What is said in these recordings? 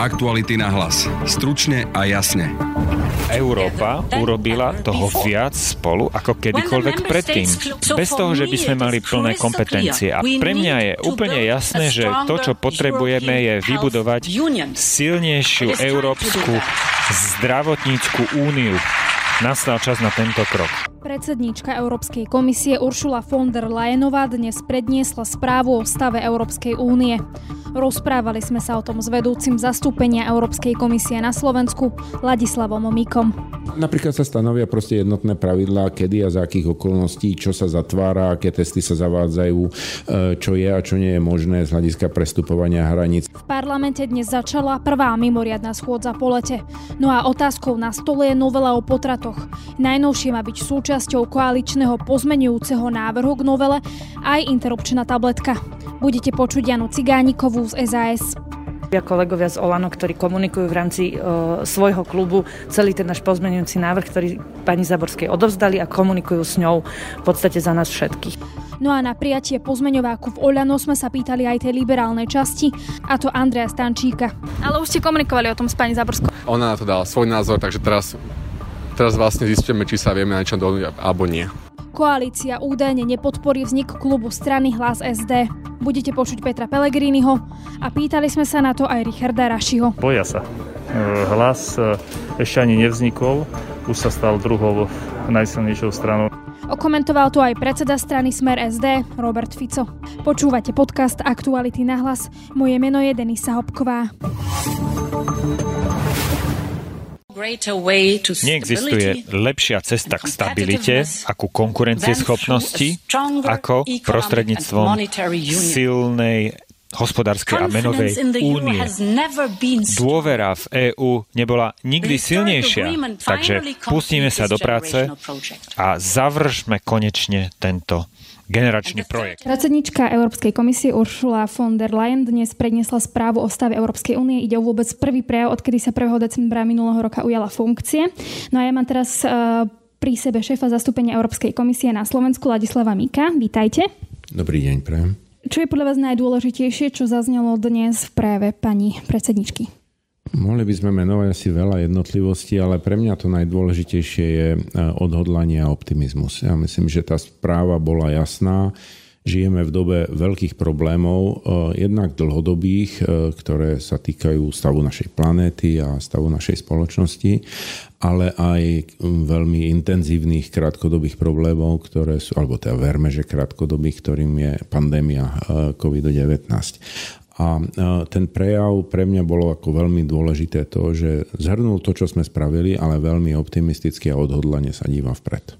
Aktuality na hlas. Stručne a jasne. Európa urobila toho viac spolu ako kedykoľvek predtým. Bez toho, že by sme mali plné kompetencie. A pre mňa je úplne jasné, že to, čo potrebujeme, je vybudovať silnejšiu európsku zdravotníckú úniu. Nastal čas na tento krok. Predsedníčka Európskej komisie Uršula von der Leyenová dnes predniesla správu o stave Európskej únie. Rozprávali sme sa o tom s vedúcim zastúpenia Európskej komisie na Slovensku Ladislavom Mikom. Napríklad sa stanovia proste jednotné pravidlá, kedy a za akých okolností, čo sa zatvára, aké testy sa zavádzajú, e, čo je a čo nie je možné z hľadiska prestupovania hraníc. V parlamente dnes začala prvá mimoriadná schôdza po lete. No a otázkou na stole je novela o potratoch. Najnovšie má byť súčasťou koaličného pozmenujúceho návrhu k novele aj interrupčná tabletka. Budete počuť Janu Cigánikovú z SAS. Ja kolegovia z Olano, ktorí komunikujú v rámci e, svojho klubu celý ten náš pozmenujúci návrh, ktorý pani Zaborskej odovzdali a komunikujú s ňou v podstate za nás všetkých. No a na prijatie pozmeňováku v Oľano sme sa pýtali aj tej liberálnej časti, a to Andrea Stančíka. Ale už ste komunikovali o tom s pani Zaborskou. Ona na to dala svoj názor, takže teraz, teraz vlastne zistíme, či sa vieme na niečo dohodnúť alebo nie. Koalícia údajne nepodporí vznik klubu strany Hlas SD. Budete počuť Petra Pellegriniho a pýtali sme sa na to aj Richarda Rašiho. Boja sa. E, hlas e, ešte ani nevznikol, už sa stal druhou najsilnejšou stranou. Okomentoval to aj predseda strany Smer SD, Robert Fico. Počúvate podcast Aktuality na hlas. Moje meno je Denisa Hopková. Neexistuje lepšia cesta k stabilite a ku konkurencieschopnosti ako prostredníctvom silnej hospodárskej a menovej únie. Dôvera v EÚ nebola nikdy silnejšia, takže pustíme sa do práce a zavržme konečne tento generačný projekt. Predsednička Európskej komisie Ursula von der Leyen dnes predniesla správu o stave Európskej únie. Ide o vôbec prvý prejav, odkedy sa 1. decembra minulého roka ujala funkcie. No a ja mám teraz uh, pri sebe šéfa zastúpenia Európskej komisie na Slovensku Ladislava Mika. Vítajte. Dobrý deň, prajem. Čo je podľa vás najdôležitejšie, čo zaznelo dnes v prejave pani predsedničky? Mohli by sme menovať asi veľa jednotlivostí, ale pre mňa to najdôležitejšie je e, odhodlanie a optimizmus. Ja myslím, že tá správa bola jasná. Žijeme v dobe veľkých problémov, e, jednak dlhodobých, e, ktoré sa týkajú stavu našej planéty a stavu našej spoločnosti, ale aj veľmi intenzívnych krátkodobých problémov, ktoré sú, alebo teda verme, že krátkodobých, ktorým je pandémia COVID-19. A ten prejav pre mňa bolo ako veľmi dôležité to, že zhrnul to, čo sme spravili, ale veľmi optimisticky a odhodlane sa díva vpred.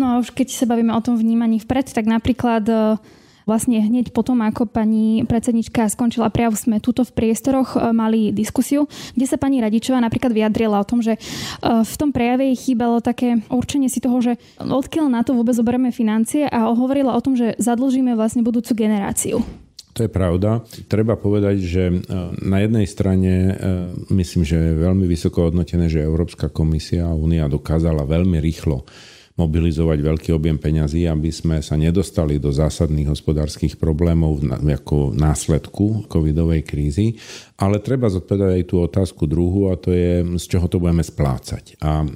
No a už keď sa bavíme o tom vnímaní vpred, tak napríklad e, vlastne hneď potom, ako pani predsednička skončila prejav, sme tuto v priestoroch e, mali diskusiu, kde sa pani Radičová napríklad vyjadrila o tom, že e, v tom prejave jej chýbalo také určenie si toho, že odkiaľ na to vôbec zoberieme financie a hovorila o tom, že zadlžíme vlastne budúcu generáciu. To je pravda. Treba povedať, že e, na jednej strane e, myslím, že je veľmi vysoko hodnotené, že Európska komisia a Únia dokázala veľmi rýchlo mobilizovať veľký objem peňazí, aby sme sa nedostali do zásadných hospodárskych problémov ako následku covidovej krízy ale treba zodpovedať aj tú otázku druhú a to je, z čoho to budeme splácať. A e,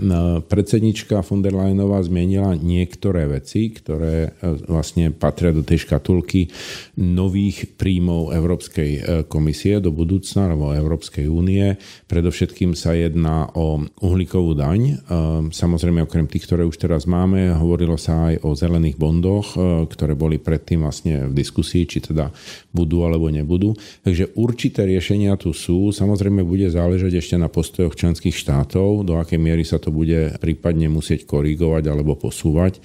predsednička von der Leyenová zmienila niektoré veci, ktoré e, vlastne patria do tej škatulky nových príjmov Európskej e, komisie do budúcna alebo Európskej únie. Predovšetkým sa jedná o uhlíkovú daň. Samozrejme, okrem tých, ktoré už teraz máme, hovorilo sa aj o zelených bondoch, ktoré boli predtým vlastne v diskusii, či teda budú alebo nebudú. Takže určité riešenia tu sú. Samozrejme bude záležať ešte na postojoch členských štátov, do akej miery sa to bude prípadne musieť korigovať alebo posúvať.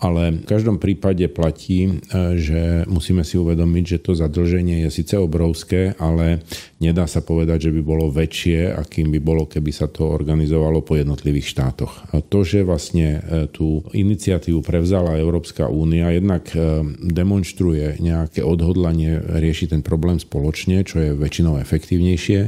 Ale v každom prípade platí, e, že musíme si uvedomiť, že to zadlženie je síce obrovské, ale nedá sa povedať, že by bolo väčšie, akým by bolo, keby sa to organizovalo po jednotlivých štátoch. A to, že vlastne e, tú iniciatívu prevzala Európska únia, jednak e, demonstruje nejaké odhodlanie riešiť ten problém spoločne, čo je väčšinou efektívnejšie.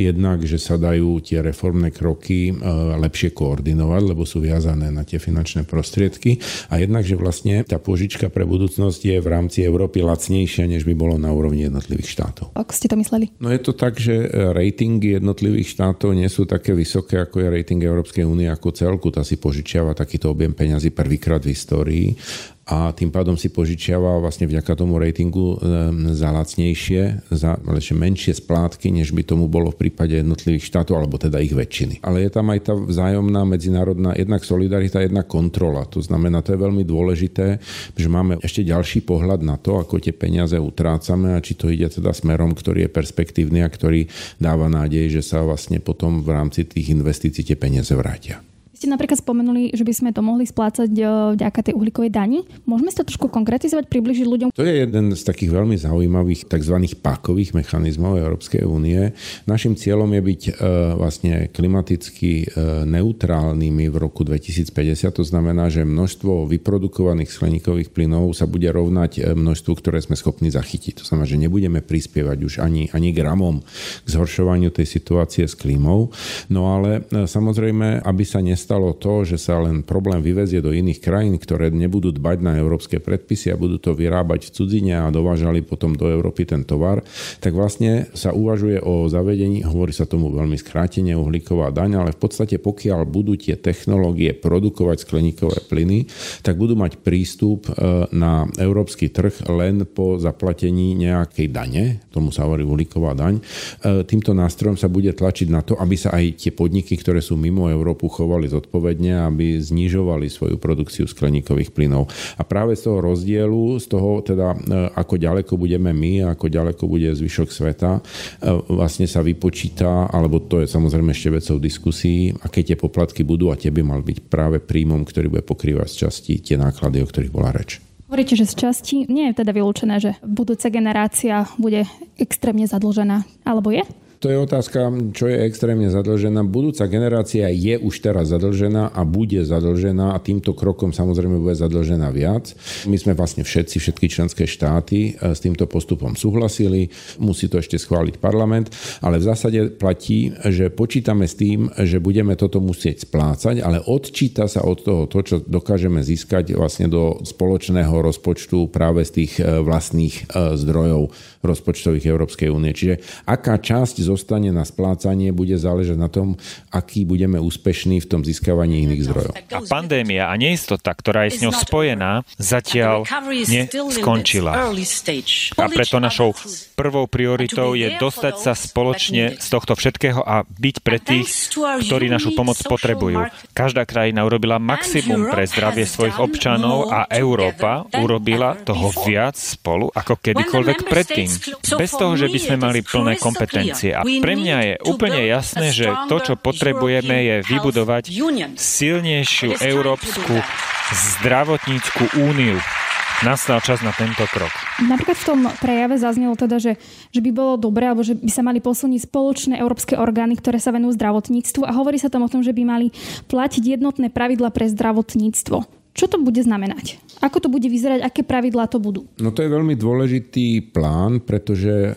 Jednak, že sa dajú tie reformné kroky e, lepšie koordinovať, lebo sú viazané na tie finančné prostriedky. A jednak, že vlastne tá požička pre budúcnosť je v rámci Európy lacnejšia, než by bolo na úrovni jednotlivých štátov. Ako ste to mysleli? No je to tak, že ratingy jednotlivých štátov nie sú také vysoké, ako je rating Európskej únie ako celku. Tá si požičiava takýto objem peňazí prvýkrát v histórii a tým pádom si požičiava vlastne vďaka tomu ratingu za lacnejšie, za menšie splátky, než by tomu bolo v prípade jednotlivých štátov, alebo teda ich väčšiny. Ale je tam aj tá vzájomná medzinárodná jednak solidarita, jednak kontrola. To znamená, to je veľmi dôležité, že máme ešte ďalší pohľad na to, ako tie peniaze utrácame a či to ide teda smerom, ktorý je perspektívny a ktorý dáva nádej, že sa vlastne potom v rámci tých investícií tie peniaze vrátia ste napríklad spomenuli, že by sme to mohli splácať e, vďaka tej uhlíkovej dani. Môžeme to trošku konkretizovať, približiť ľuďom? To je jeden z takých veľmi zaujímavých tzv. pákových mechanizmov Európskej únie. Našim cieľom je byť e, vlastne klimaticky e, neutrálnymi v roku 2050. To znamená, že množstvo vyprodukovaných skleníkových plynov sa bude rovnať množstvu, ktoré sme schopní zachytiť. To znamená, že nebudeme prispievať už ani, ani gramom k zhoršovaniu tej situácie s klímou. No ale samozrejme, aby sa nestalo nestalo to, že sa len problém vyvezie do iných krajín, ktoré nebudú dbať na európske predpisy a budú to vyrábať v cudzine a dovážali potom do Európy ten tovar, tak vlastne sa uvažuje o zavedení, hovorí sa tomu veľmi skrátenie, uhlíková daň, ale v podstate pokiaľ budú tie technológie produkovať skleníkové plyny, tak budú mať prístup e, na európsky trh len po zaplatení nejakej dane, tomu sa hovorí uhlíková daň. E, týmto nástrojom sa bude tlačiť na to, aby sa aj tie podniky, ktoré sú mimo Európu, chovali zodpovedne, aby znižovali svoju produkciu skleníkových plynov. A práve z toho rozdielu, z toho teda, e, ako ďaleko budeme my, ako ďaleko bude zvyšok sveta, e, vlastne sa vypočíta, alebo to je samozrejme ešte vecou diskusí, aké tie poplatky budú a tie by mal byť práve príjmom, ktorý bude pokrývať z časti tie náklady, o ktorých bola reč. Hovoríte, že z časti nie je teda vylúčené, že budúca generácia bude extrémne zadlžená. Alebo je? To je otázka, čo je extrémne zadlžená. Budúca generácia je už teraz zadlžená a bude zadlžená a týmto krokom samozrejme bude zadlžená viac. My sme vlastne všetci, všetky členské štáty e, s týmto postupom súhlasili. Musí to ešte schváliť parlament, ale v zásade platí, že počítame s tým, že budeme toto musieť splácať, ale odčíta sa od toho to, čo dokážeme získať vlastne do spoločného rozpočtu práve z tých e, vlastných e, zdrojov rozpočtových Európskej únie. Čiže aká časť zostane na splácanie, bude záležať na tom, aký budeme úspešní v tom získavaní iných zdrojov. A pandémia a neistota, ktorá je s ňou spojená, zatiaľ neskončila. A preto našou prvou prioritou je dostať sa spoločne z tohto všetkého a byť pre tých, ktorí našu pomoc potrebujú. Každá krajina urobila maximum pre zdravie svojich občanov a Európa urobila toho viac spolu ako kedykoľvek predtým. Bez toho, že by sme mali plné kompetencie. A pre mňa je úplne jasné, že to, čo potrebujeme, je vybudovať silnejšiu európsku zdravotníckú úniu. Nastal čas na tento krok. Napríklad v tom prejave zaznelo teda, že, že by bolo dobré, alebo že by sa mali posilniť spoločné európske orgány, ktoré sa venujú zdravotníctvu a hovorí sa tam o tom, že by mali platiť jednotné pravidla pre zdravotníctvo. Čo to bude znamenať? Ako to bude vyzerať, aké pravidlá to budú? No to je veľmi dôležitý plán, pretože e,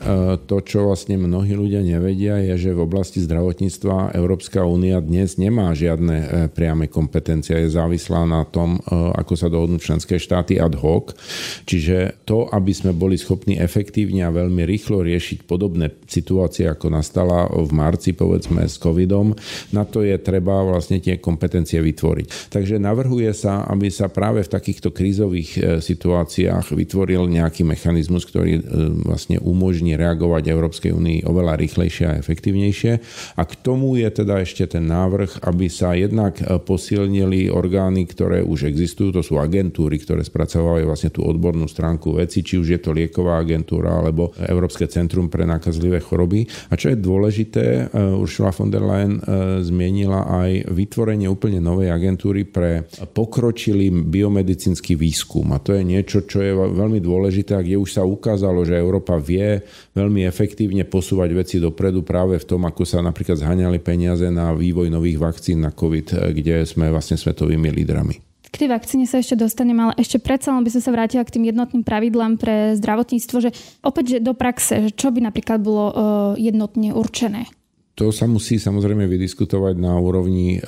to, čo vlastne mnohí ľudia nevedia, je, že v oblasti zdravotníctva Európska únia dnes nemá žiadne e, priame kompetencie. Je závislá na tom, e, ako sa dohodnú členské štáty ad hoc. Čiže to, aby sme boli schopní efektívne a veľmi rýchlo riešiť podobné situácie, ako nastala v marci, povedzme, s covidom, na to je treba vlastne tie kompetencie vytvoriť. Takže navrhuje sa, aby sa práve v takýchto krízových e, situáciách vytvoril nejaký mechanizmus, ktorý e, vlastne umožní reagovať Európskej únii oveľa rýchlejšie a efektívnejšie. A k tomu je teda ešte ten návrh, aby sa jednak e, posilnili orgány, ktoré už existujú, to sú agentúry, ktoré spracovávajú vlastne tú odbornú stránku veci, či už je to lieková agentúra alebo Európske centrum pre nákazlivé choroby. A čo je dôležité, Ursula von der Leyen zmienila aj vytvorenie úplne novej agentúry pre pokročilý biomedicínsky výskum. A to je niečo, čo je veľmi dôležité, kde už sa ukázalo, že Európa vie veľmi efektívne posúvať veci dopredu práve v tom, ako sa napríklad zhaňali peniaze na vývoj nových vakcín na COVID, kde sme vlastne svetovými lídrami. K tej vakcíne sa ešte dostanem, ale ešte predsa len by som sa vrátila k tým jednotným pravidlám pre zdravotníctvo, že opäť že do praxe, že čo by napríklad bolo uh, jednotne určené? To sa musí samozrejme vydiskutovať na úrovni e,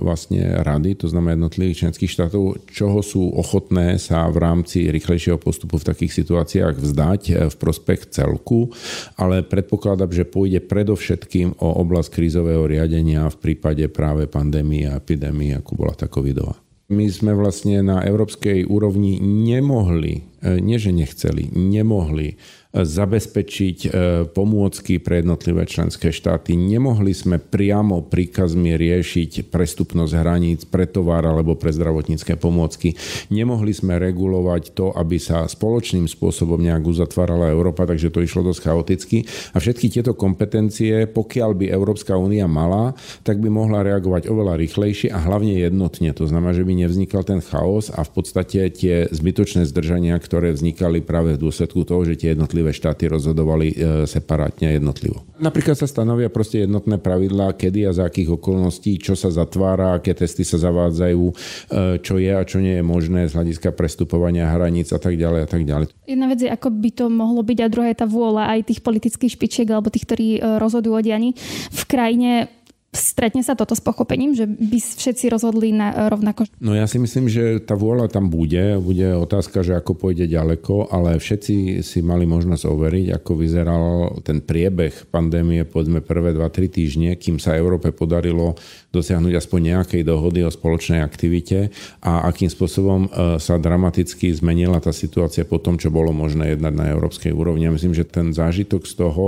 vlastne rady, to znamená jednotlivých členských štátov, čoho sú ochotné sa v rámci rýchlejšieho postupu v takých situáciách vzdať e, v prospech celku, ale predpokladám, že pôjde predovšetkým o oblasť krízového riadenia v prípade práve pandémie a epidémie, ako bola tá covidová. My sme vlastne na európskej úrovni nemohli, e, nie že nechceli, nemohli zabezpečiť e, pomôcky pre jednotlivé členské štáty. Nemohli sme priamo príkazmi riešiť prestupnosť hraníc pre tovar alebo pre zdravotnícke pomôcky. Nemohli sme regulovať to, aby sa spoločným spôsobom nejak uzatvárala Európa, takže to išlo dosť chaoticky. A všetky tieto kompetencie, pokiaľ by Európska únia mala, tak by mohla reagovať oveľa rýchlejšie a hlavne jednotne. To znamená, že by nevznikal ten chaos a v podstate tie zbytočné zdržania, ktoré vznikali práve v dôsledku toho, že tie jednotlivé jednotlivé štáty rozhodovali e, separátne a jednotlivo. Napríklad sa stanovia proste jednotné pravidlá, kedy a za akých okolností, čo sa zatvára, aké testy sa zavádzajú, e, čo je a čo nie je možné z hľadiska prestupovania hraníc a tak ďalej a tak ďalej. Jedna vec je, ako by to mohlo byť a druhá je tá vôľa aj tých politických špičiek alebo tých, ktorí e, rozhodujú o dianí v krajine Stretne sa toto s pochopením, že by všetci rozhodli na rovnako? No ja si myslím, že tá vôľa tam bude. Bude otázka, že ako pôjde ďaleko, ale všetci si mali možnosť overiť, ako vyzeral ten priebeh pandémie, povedzme prvé 2-3 týždne, kým sa Európe podarilo dosiahnuť aspoň nejakej dohody o spoločnej aktivite a akým spôsobom e, sa dramaticky zmenila tá situácia po tom, čo bolo možné jednať na európskej úrovni. Ja myslím, že ten zážitok z toho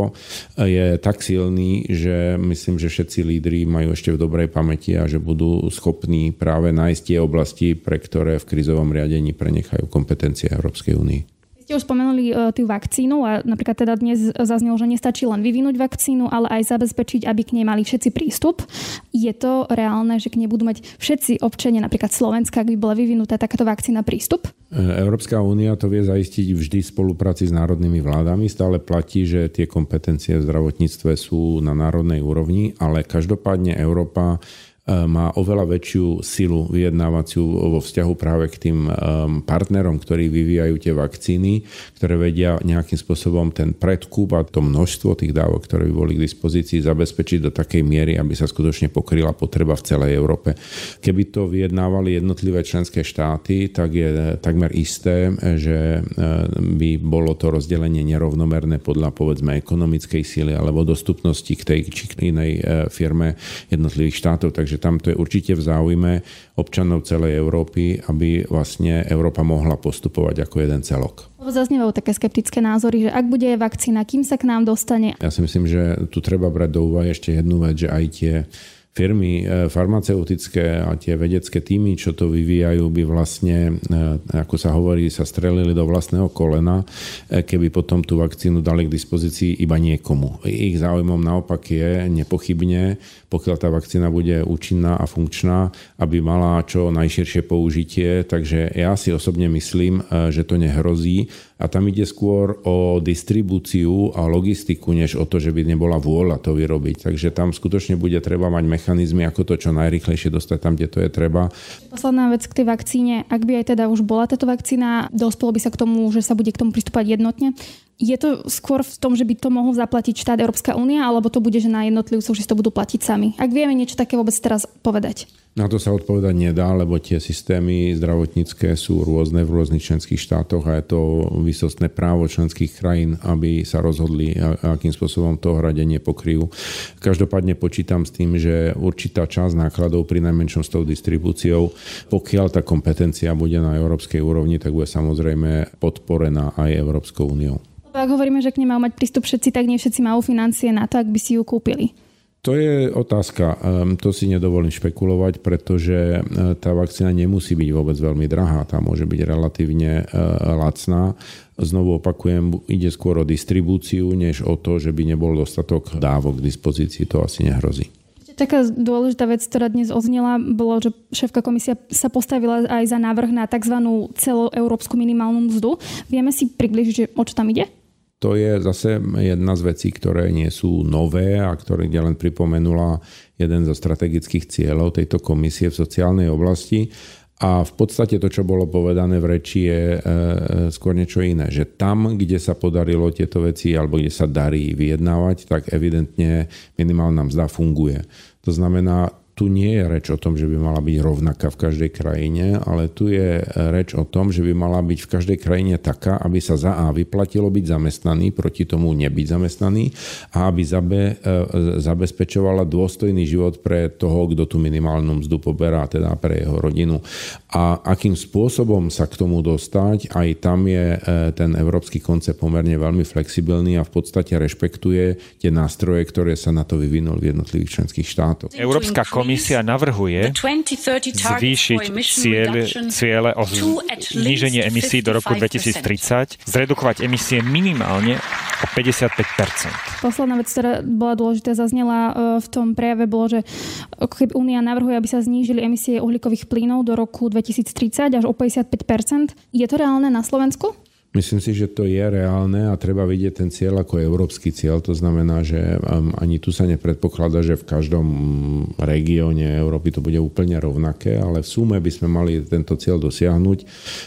e, je tak silný, že myslím, že všetci lídri majú ešte v dobrej pamäti a že budú schopní práve nájsť tie oblasti, pre ktoré v krizovom riadení prenechajú kompetencie Európskej únii ste už spomenuli uh, tú vakcínu a napríklad teda dnes zaznelo, že nestačí len vyvinúť vakcínu, ale aj zabezpečiť, aby k nej mali všetci prístup. Je to reálne, že k nej budú mať všetci občania, napríklad Slovenska, ak by bola vyvinutá takáto vakcína prístup? E, Európska únia to vie zaistiť vždy v spolupráci s národnými vládami. Stále platí, že tie kompetencie v zdravotníctve sú na národnej úrovni, ale každopádne Európa má oveľa väčšiu silu vyjednávaciu vo vzťahu práve k tým e, partnerom, ktorí vyvíjajú tie vakcíny, ktoré vedia nejakým spôsobom ten predkúp a to množstvo tých dávok, ktoré by boli k dispozícii, zabezpečiť do takej miery, aby sa skutočne pokryla potreba v celej Európe. Keby to vyjednávali jednotlivé členské štáty, tak je takmer isté, že e, by bolo to rozdelenie nerovnomerné podľa povedzme ekonomickej síly alebo dostupnosti k tej či k inej firme jednotlivých štátov. Takže tam to je určite v záujme občanov celej Európy, aby vlastne Európa mohla postupovať ako jeden celok. Zaznievajú také skeptické názory, že ak bude vakcína, kým sa k nám dostane? Ja si myslím, že tu treba brať do úvahy ešte jednu vec, že aj tie firmy e, farmaceutické a tie vedecké týmy, čo to vyvíjajú, by vlastne, e, ako sa hovorí, sa strelili do vlastného kolena, e, keby potom tú vakcínu dali k dispozícii iba niekomu. Ich záujmom naopak je nepochybne, pokiaľ tá vakcína bude účinná a funkčná, aby mala čo najširšie použitie. Takže ja si osobne myslím, že to nehrozí a tam ide skôr o distribúciu a logistiku, než o to, že by nebola vôľa to vyrobiť. Takže tam skutočne bude treba mať mechanizmy, ako to čo najrychlejšie dostať tam, kde to je treba. Posledná vec k tej vakcíne. Ak by aj teda už bola táto vakcína, dospelo by sa k tomu, že sa bude k tomu pristúpať jednotne. Je to skôr v tom, že by to mohol zaplatiť štát Európska únia, alebo to bude, že na jednotlivcov, že si to budú platiť sami? Ak vieme niečo také vôbec teraz povedať. Na to sa odpovedať nedá, lebo tie systémy zdravotnícke sú rôzne v rôznych členských štátoch a je to vysostné právo členských krajín, aby sa rozhodli, akým spôsobom to hradenie pokryjú. Každopádne počítam s tým, že určitá časť nákladov pri najmenšom s tou distribúciou, pokiaľ tá kompetencia bude na európskej úrovni, tak bude samozrejme podporená aj Európskou úniou. Ak hovoríme, že k nej majú mať prístup všetci, tak nie všetci majú financie na to, ak by si ju kúpili. To je otázka. Ehm, to si nedovolím špekulovať, pretože e, tá vakcína nemusí byť vôbec veľmi drahá. Tá môže byť relatívne e, lacná. Znovu opakujem, ide skôr o distribúciu, než o to, že by nebol dostatok dávok k dispozícii. To asi nehrozí. Taká dôležitá vec, ktorá dnes oznela, bolo, že šéfka komisia sa postavila aj za návrh na tzv. celoeurópsku minimálnu mzdu. Vieme si približiť, o čo tam ide? To je zase jedna z vecí, ktoré nie sú nové a ktoré len pripomenula jeden zo strategických cieľov tejto komisie v sociálnej oblasti A v podstate to, čo bolo povedané v reči, je e, skôr niečo iné. Že tam, kde sa podarilo tieto veci, alebo kde sa darí vyjednávať, tak evidentne minimálna mzda funguje. To znamená, tu nie je reč o tom, že by mala byť rovnaká v každej krajine, ale tu je reč o tom, že by mala byť v každej krajine taká, aby sa za A vyplatilo byť zamestnaný, proti tomu nebyť zamestnaný a aby zabe, e, zabezpečovala dôstojný život pre toho, kto tú minimálnu mzdu poberá, teda pre jeho rodinu. A akým spôsobom sa k tomu dostať, aj tam je e, ten európsky koncept pomerne veľmi flexibilný a v podstate rešpektuje tie nástroje, ktoré sa na to vyvinuli v jednotlivých členských štátoch. Európska komisia komisia navrhuje zvýšiť cieľ, ciele o zníženie emisí do roku 2030, zredukovať emisie minimálne o 55 Posledná vec, ktorá bola dôležitá, zaznela e, v tom prejave, bolo, že keby Únia navrhuje, aby sa znížili emisie uhlíkových plynov do roku 2030 až o 55% Je to reálne na Slovensku? Myslím si, že to je reálne a treba vidieť ten cieľ ako európsky cieľ. To znamená, že um, ani tu sa nepredpokladá, že v každom regióne Európy to bude úplne rovnaké, ale v sume by sme mali tento cieľ dosiahnuť.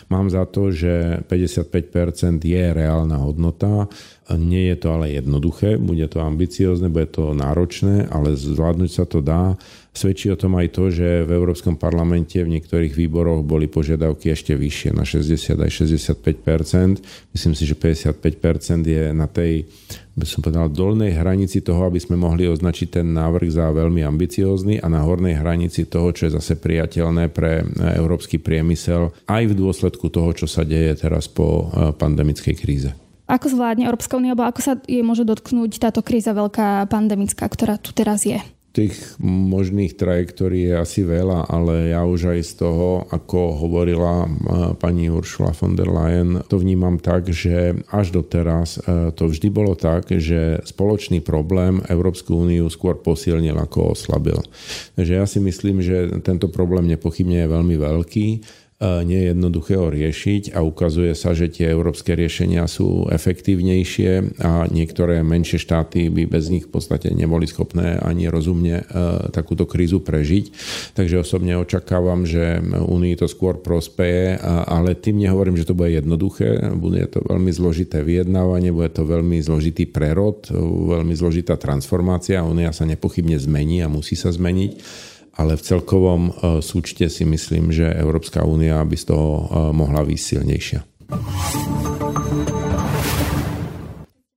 Mám za to, že 55% je reálna hodnota. Nie je to ale jednoduché, bude to ambiciozne, bude to náročné, ale zvládnuť sa to dá. Svedčí o tom aj to, že v Európskom parlamente v niektorých výboroch boli požiadavky ešte vyššie, na 60 aj 65% Myslím si, že 55% je na tej, by som povedal, dolnej hranici toho, aby sme mohli označiť ten návrh za veľmi ambiciózny a na hornej hranici toho, čo je zase priateľné pre európsky priemysel, aj v dôsledku toho, čo sa deje teraz po eh, pandemickej kríze. Ako zvládne Európska únia, alebo ako sa jej môže dotknúť táto kríza veľká pandemická, ktorá tu teraz je? Tých možných trajektórií je asi veľa, ale ja už aj z toho, ako hovorila pani Ursula von der Leyen, to vnímam tak, že až doteraz e, to vždy bolo tak, že spoločný problém Európsku úniu skôr posilnil ako oslabil. Takže ja si myslím, že tento problém nepochybne je veľmi veľký nie je jednoduché riešiť a ukazuje sa, že tie európske riešenia sú efektívnejšie a niektoré menšie štáty by bez nich v podstate neboli schopné ani rozumne e, takúto krízu prežiť. Takže osobne očakávam, že Unii to skôr prospeje, ale tým nehovorím, že to bude jednoduché. Bude to veľmi zložité vyjednávanie, bude to veľmi zložitý prerod, veľmi zložitá transformácia. Únia sa nepochybne zmení a musí sa zmeniť ale v celkovom e, súčte si myslím, že Európska únia by z toho e, mohla výsť silnejšia.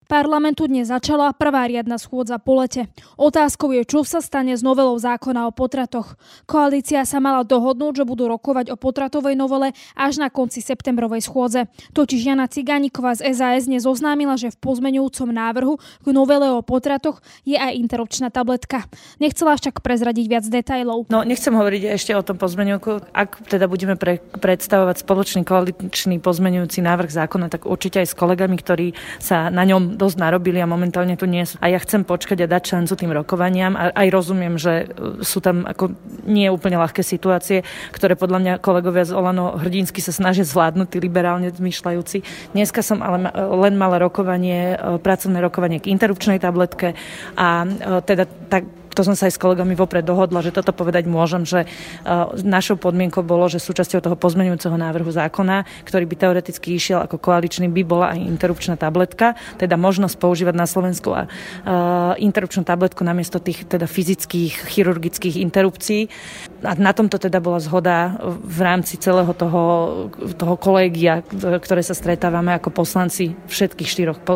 Parlamentu dnes začala prvá riadna schôdza po lete. Otázkou je, čo sa stane s novelou zákona o potratoch. Koalícia sa mala dohodnúť, že budú rokovať o potratovej novele až na konci septembrovej schôdze. Totiž Jana Cigániková z SAS dnes oznámila, že v pozmenujúcom návrhu k novele o potratoch je aj interrupčná tabletka. Nechcela však prezradiť viac detajlov. No, nechcem hovoriť ešte o tom pozmenujúku. Ak teda budeme pre, predstavovať spoločný koaličný pozmenujúci návrh zákona, tak určite aj s kolegami, ktorí sa na ňom dosť narobili a momentálne tu nie sú. A ja chcem počkať a dať šancu tým rokovaniam. A aj rozumiem, že e, sú tam ako nie úplne ľahké situácie, ktoré podľa mňa kolegovia z Olano hrdinsky sa snažia zvládnuť, tí liberálne zmýšľajúci. Dneska som ale len mala rokovanie, e, pracovné rokovanie k interrupčnej tabletke a e, teda tak to som sa aj s kolegami vopred dohodla, že toto povedať môžem, že uh, našou podmienkou bolo, že súčasťou toho pozmeňujúceho návrhu zákona, ktorý by teoreticky išiel ako koaličný, by bola aj interrupčná tabletka, teda možnosť používať na Slovensku a uh, interrupčnú tabletku namiesto tých teda fyzických chirurgických interrupcií. A na tomto teda bola zhoda v rámci celého toho, toho kolégia, ktoré sa stretávame ako poslanci všetkých štyroch po,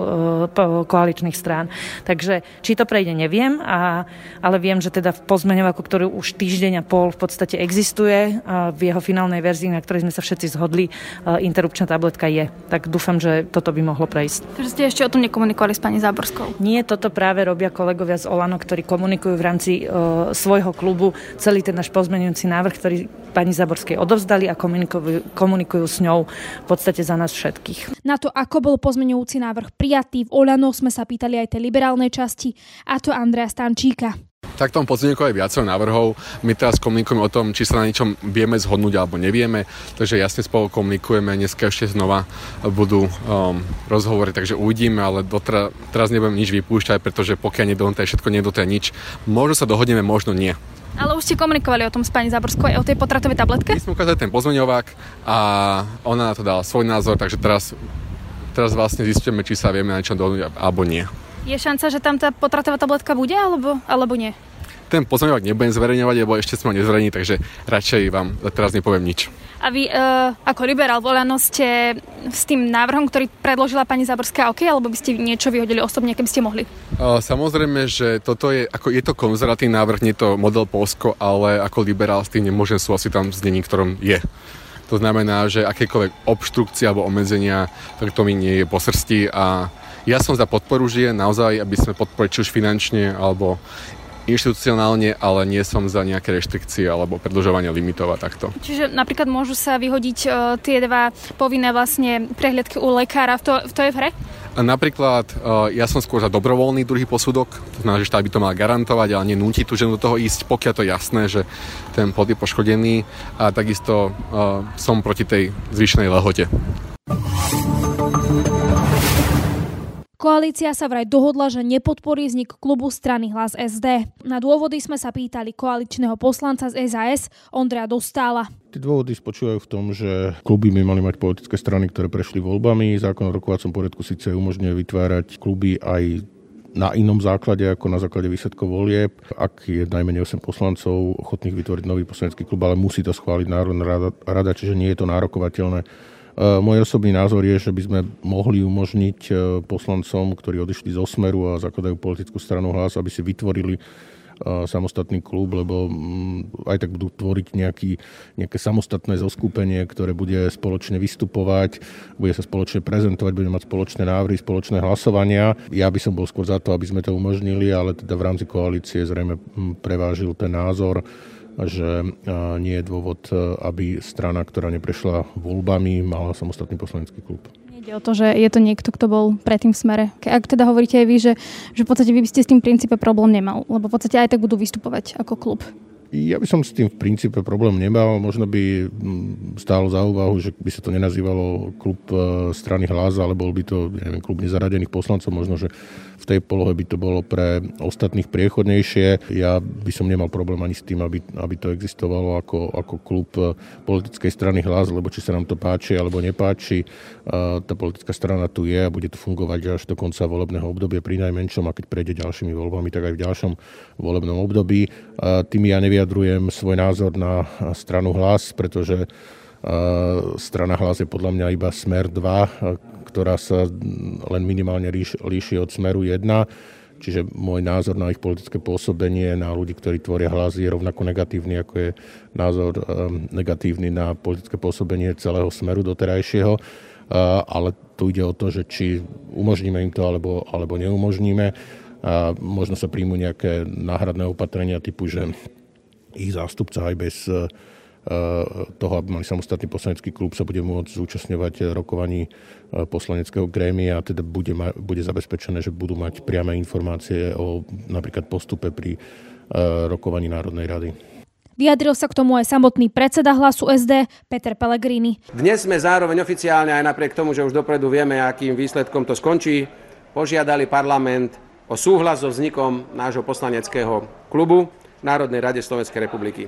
po, koaličných strán. Takže či to prejde, neviem, a, ale viem, že teda v pozmeňovaku, ktorý už týždeň a pol v podstate existuje, a v jeho finálnej verzii, na ktorej sme sa všetci zhodli, interrupčná tabletka je. Tak dúfam, že toto by mohlo prejsť. Takže ste ešte o tom nekomunikovali s pani Záborskou? Nie, toto práve robia kolegovia z Olano, ktorí komunikujú v rámci uh, svojho klubu celý ten náš pozmeňujúci návrh, ktorý pani Záborskej odovzdali a komunikujú, komunikujú s ňou v podstate za nás všetkých. Na to, ako bol pozmeňujúci návrh prijatý v Olano, sme sa pýtali aj tej liberálnej časti, a to Andrea Stančíka. Tak tom pozmeňujúko je viacero návrhov. My teraz komunikujeme o tom, či sa na niečom vieme zhodnúť alebo nevieme. Takže jasne spolu komunikujeme. Dneska ešte znova budú um, rozhovory, takže uvidíme, ale dotra, teraz nebudem nič vypúšťať, pretože pokiaľ nedohodnete všetko, nedohodnete nič. Možno sa dohodneme, možno nie. Ale už ste komunikovali o tom s pani Záborskou aj o tej potratovej tabletke? My sme ukázali ten pozmeňovák a ona na to dala svoj názor, takže teraz, teraz vlastne zistíme, či sa vieme na niečo dohodnúť alebo nie. Je šanca, že tam tá potratová tabletka bude alebo, alebo nie? ten pozmeňovák nebudem zverejňovať, lebo ešte sme ho nezverejní, takže radšej vám teraz nepoviem nič. A vy uh, ako liberál voľano ste s tým návrhom, ktorý predložila pani Záborská, OK, alebo by ste niečo vyhodili osobne, keby ste mohli? Uh, samozrejme, že toto je, ako je to konzervatívny návrh, nie je to model Polsko, ale ako liberál s tým nemôžem súhlasiť tam znení, ktorom je. To znamená, že akékoľvek obštrukcia alebo obmedzenia, tak to mi nie je po srsti a ja som za podporu žije naozaj, aby sme podporili či už finančne alebo inštitucionálne, ale nie som za nejaké reštrikcie alebo predlžovanie limitov a takto. Čiže napríklad môžu sa vyhodiť uh, tie dva povinné vlastne prehliadky u lekára, to, to je v hre? A napríklad uh, ja som skôr za dobrovoľný druhý posudok, to znamená, že štát by to mal garantovať, ale nenútiť tú ženu do toho ísť, pokiaľ to je jasné, že ten pod je poškodený a takisto uh, som proti tej zvýšenej lehote. Koalícia sa vraj dohodla, že nepodporí vznik klubu strany hlas SD. Na dôvody sme sa pýtali koaličného poslanca z SAS Ondreja Dostála. Tie dôvody spočívajú v tom, že kluby by mali mať politické strany, ktoré prešli voľbami. Zákon o rokovacom poriadku síce umožňuje vytvárať kluby aj na inom základe ako na základe výsledkov volieb. Ak je najmenej 8 poslancov ochotných vytvoriť nový poslanecký klub, ale musí to schváliť Národná rada, rada čiže nie je to nárokovateľné môj osobný názor je, že by sme mohli umožniť e, poslancom, ktorí odišli zo Smeru a zakladajú politickú stranu hlas, aby si vytvorili e, samostatný klub, lebo mm, aj tak budú tvoriť nejaký, nejaké samostatné zoskupenie, ktoré bude spoločne vystupovať, bude sa spoločne prezentovať, bude mať spoločné návrhy, spoločné hlasovania. Ja by som bol skôr za to, aby sme to umožnili, ale teda v rámci koalície zrejme prevážil ten názor, že nie je dôvod, e, aby strana, ktorá neprešla voľbami, mala samostatný poslanecký klub. Ide o to, že je to niekto, kto bol predtým v smere. Ak teda hovoríte aj vy, že, že v podstate vy by ste s tým princípe problém nemal, lebo v podstate aj tak budú vystupovať ako klub. Ja by som s tým v princípe problém nemal. Možno by mm, stálo za úvahu, že by sa to nenazývalo klub e, strany hlas, ale bol by to neviem, klub nezaradených poslancov. Možno, že v tej polohe by to bolo pre ostatných priechodnejšie. Ja by som nemal problém ani s tým, aby, aby to existovalo ako, ako klub e, politickej strany hlas, lebo či sa nám to páči alebo nepáči, e, tá politická strana tu je a bude tu fungovať až do konca volebného obdobia pri najmenšom a keď prejde ďalšími voľbami, tak aj v ďalšom volebnom období. Tým ja neviem, vyjadrujem svoj názor na stranu hlas, pretože strana hlas je podľa mňa iba smer 2, ktorá sa len minimálne líši od smeru 1. Čiže môj názor na ich politické pôsobenie, na ľudí, ktorí tvoria hlas, je rovnako negatívny, ako je názor negatívny na politické pôsobenie celého smeru doterajšieho. Ale tu ide o to, že či umožníme im to, alebo, alebo neumožníme. A možno sa príjmu nejaké náhradné opatrenia typu, že ich zástupca aj bez e, toho, aby mali samostatný poslanecký klub, sa bude môcť zúčastňovať rokovaní e, poslaneckého grémia a teda bude, ma, bude zabezpečené, že budú mať priame informácie o napríklad postupe pri e, rokovaní Národnej rady. Vyjadril sa k tomu aj samotný predseda hlasu SD Peter Pellegrini. Dnes sme zároveň oficiálne, aj napriek tomu, že už dopredu vieme, akým výsledkom to skončí, požiadali parlament o súhlas so vznikom nášho poslaneckého klubu. Národnej rade Slovenskej republiky.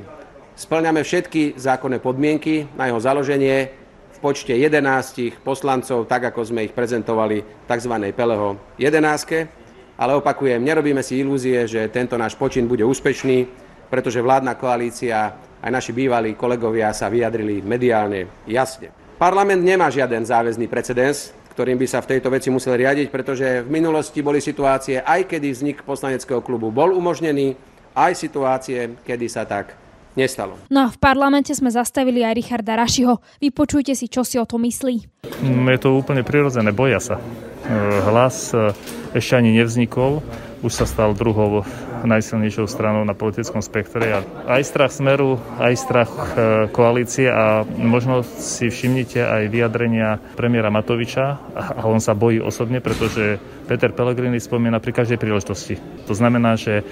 Splňame všetky zákonné podmienky na jeho založenie v počte 11 poslancov, tak ako sme ich prezentovali v tzv. Peleho 11. Ale opakujem, nerobíme si ilúzie, že tento náš počin bude úspešný, pretože vládna koalícia aj naši bývalí kolegovia sa vyjadrili mediálne jasne. Parlament nemá žiaden záväzný precedens, ktorým by sa v tejto veci musel riadiť, pretože v minulosti boli situácie, aj kedy vznik poslaneckého klubu bol umožnený, aj situácie, kedy sa tak nestalo. No a v parlamente sme zastavili aj Richarda Rašiho. Vypočujte si, čo si o to myslí. Mm, je to úplne prirodzené, boja sa. E, hlas e, ešte ani nevznikol, už sa stal druhou najsilnejšou stranou na politickom spektre. A aj strach Smeru, aj strach e, koalície a možno si všimnite aj vyjadrenia premiéra Matoviča a on sa bojí osobne, pretože Peter Pellegrini spomína pri každej príležitosti. To znamená, že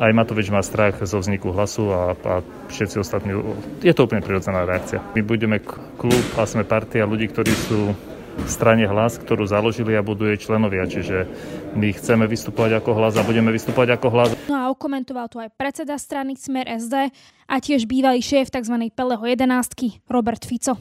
aj Matovič má strach zo vzniku hlasu a, a všetci ostatní. Je to úplne prirodzená reakcia. My budeme klub a sme partia ľudí, ktorí sú strane hlas, ktorú založili a buduje členovia. Čiže my chceme vystupovať ako hlas a budeme vystupovať ako hlas. No a okomentoval to aj predseda strany Smer SD a tiež bývalý šéf tzv. Peleho 11 Robert Fico.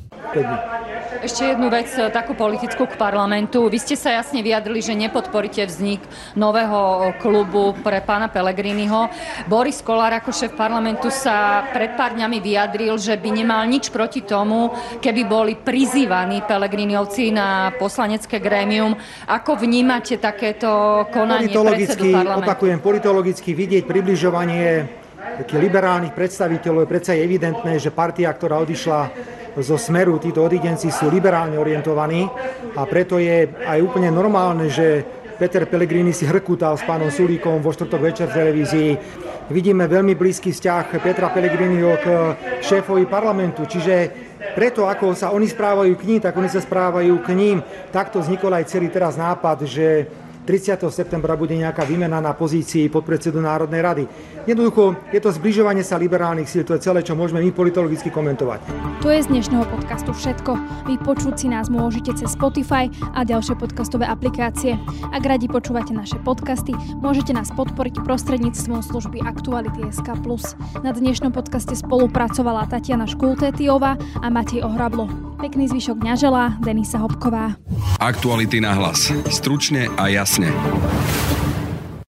Ešte jednu vec, e, takú politickú k parlamentu. Vy ste sa jasne vyjadrili, že nepodporíte vznik nového klubu pre pána Pelegriniho. Boris Kolár ako šéf parlamentu sa pred pár dňami vyjadril, že by nemal nič proti tomu, keby boli prizývaní Pelegriniovci na poslanecké grémium. Ako vnímate takéto konanie predsedu parlamentu? Opakujem, politologicky vidieť približovanie takých liberálnych predstaviteľov je predsa evidentné, že partia, ktorá odišla zo smeru títo odidenci sú liberálne orientovaní a preto je aj úplne normálne, že Peter Pellegrini si hrkutal s pánom Sulíkom vo štvrtok večer v televízii. Vidíme veľmi blízky vzťah Petra Pellegriniho k šéfovi parlamentu, čiže preto, ako sa oni správajú k ním, tak oni sa správajú k ním. Takto vznikol aj celý teraz nápad, že 30. septembra bude nejaká výmena na pozícii podpredsedu Národnej rady. Jednoducho je to zbližovanie sa liberálnych síl, to je celé, čo môžeme my politologicky komentovať. To je z dnešného podcastu všetko. Vy počuť si nás môžete cez Spotify a ďalšie podcastové aplikácie. Ak radi počúvate naše podcasty, môžete nás podporiť prostredníctvom služby Aktuality.sk+. Na dnešnom podcaste spolupracovala Tatiana Škultétiová a Matej Ohrablo. Pekný zvyšok dňa želá Denisa Hopková. Aktuality na hlas. Stručne a jasne. ですね。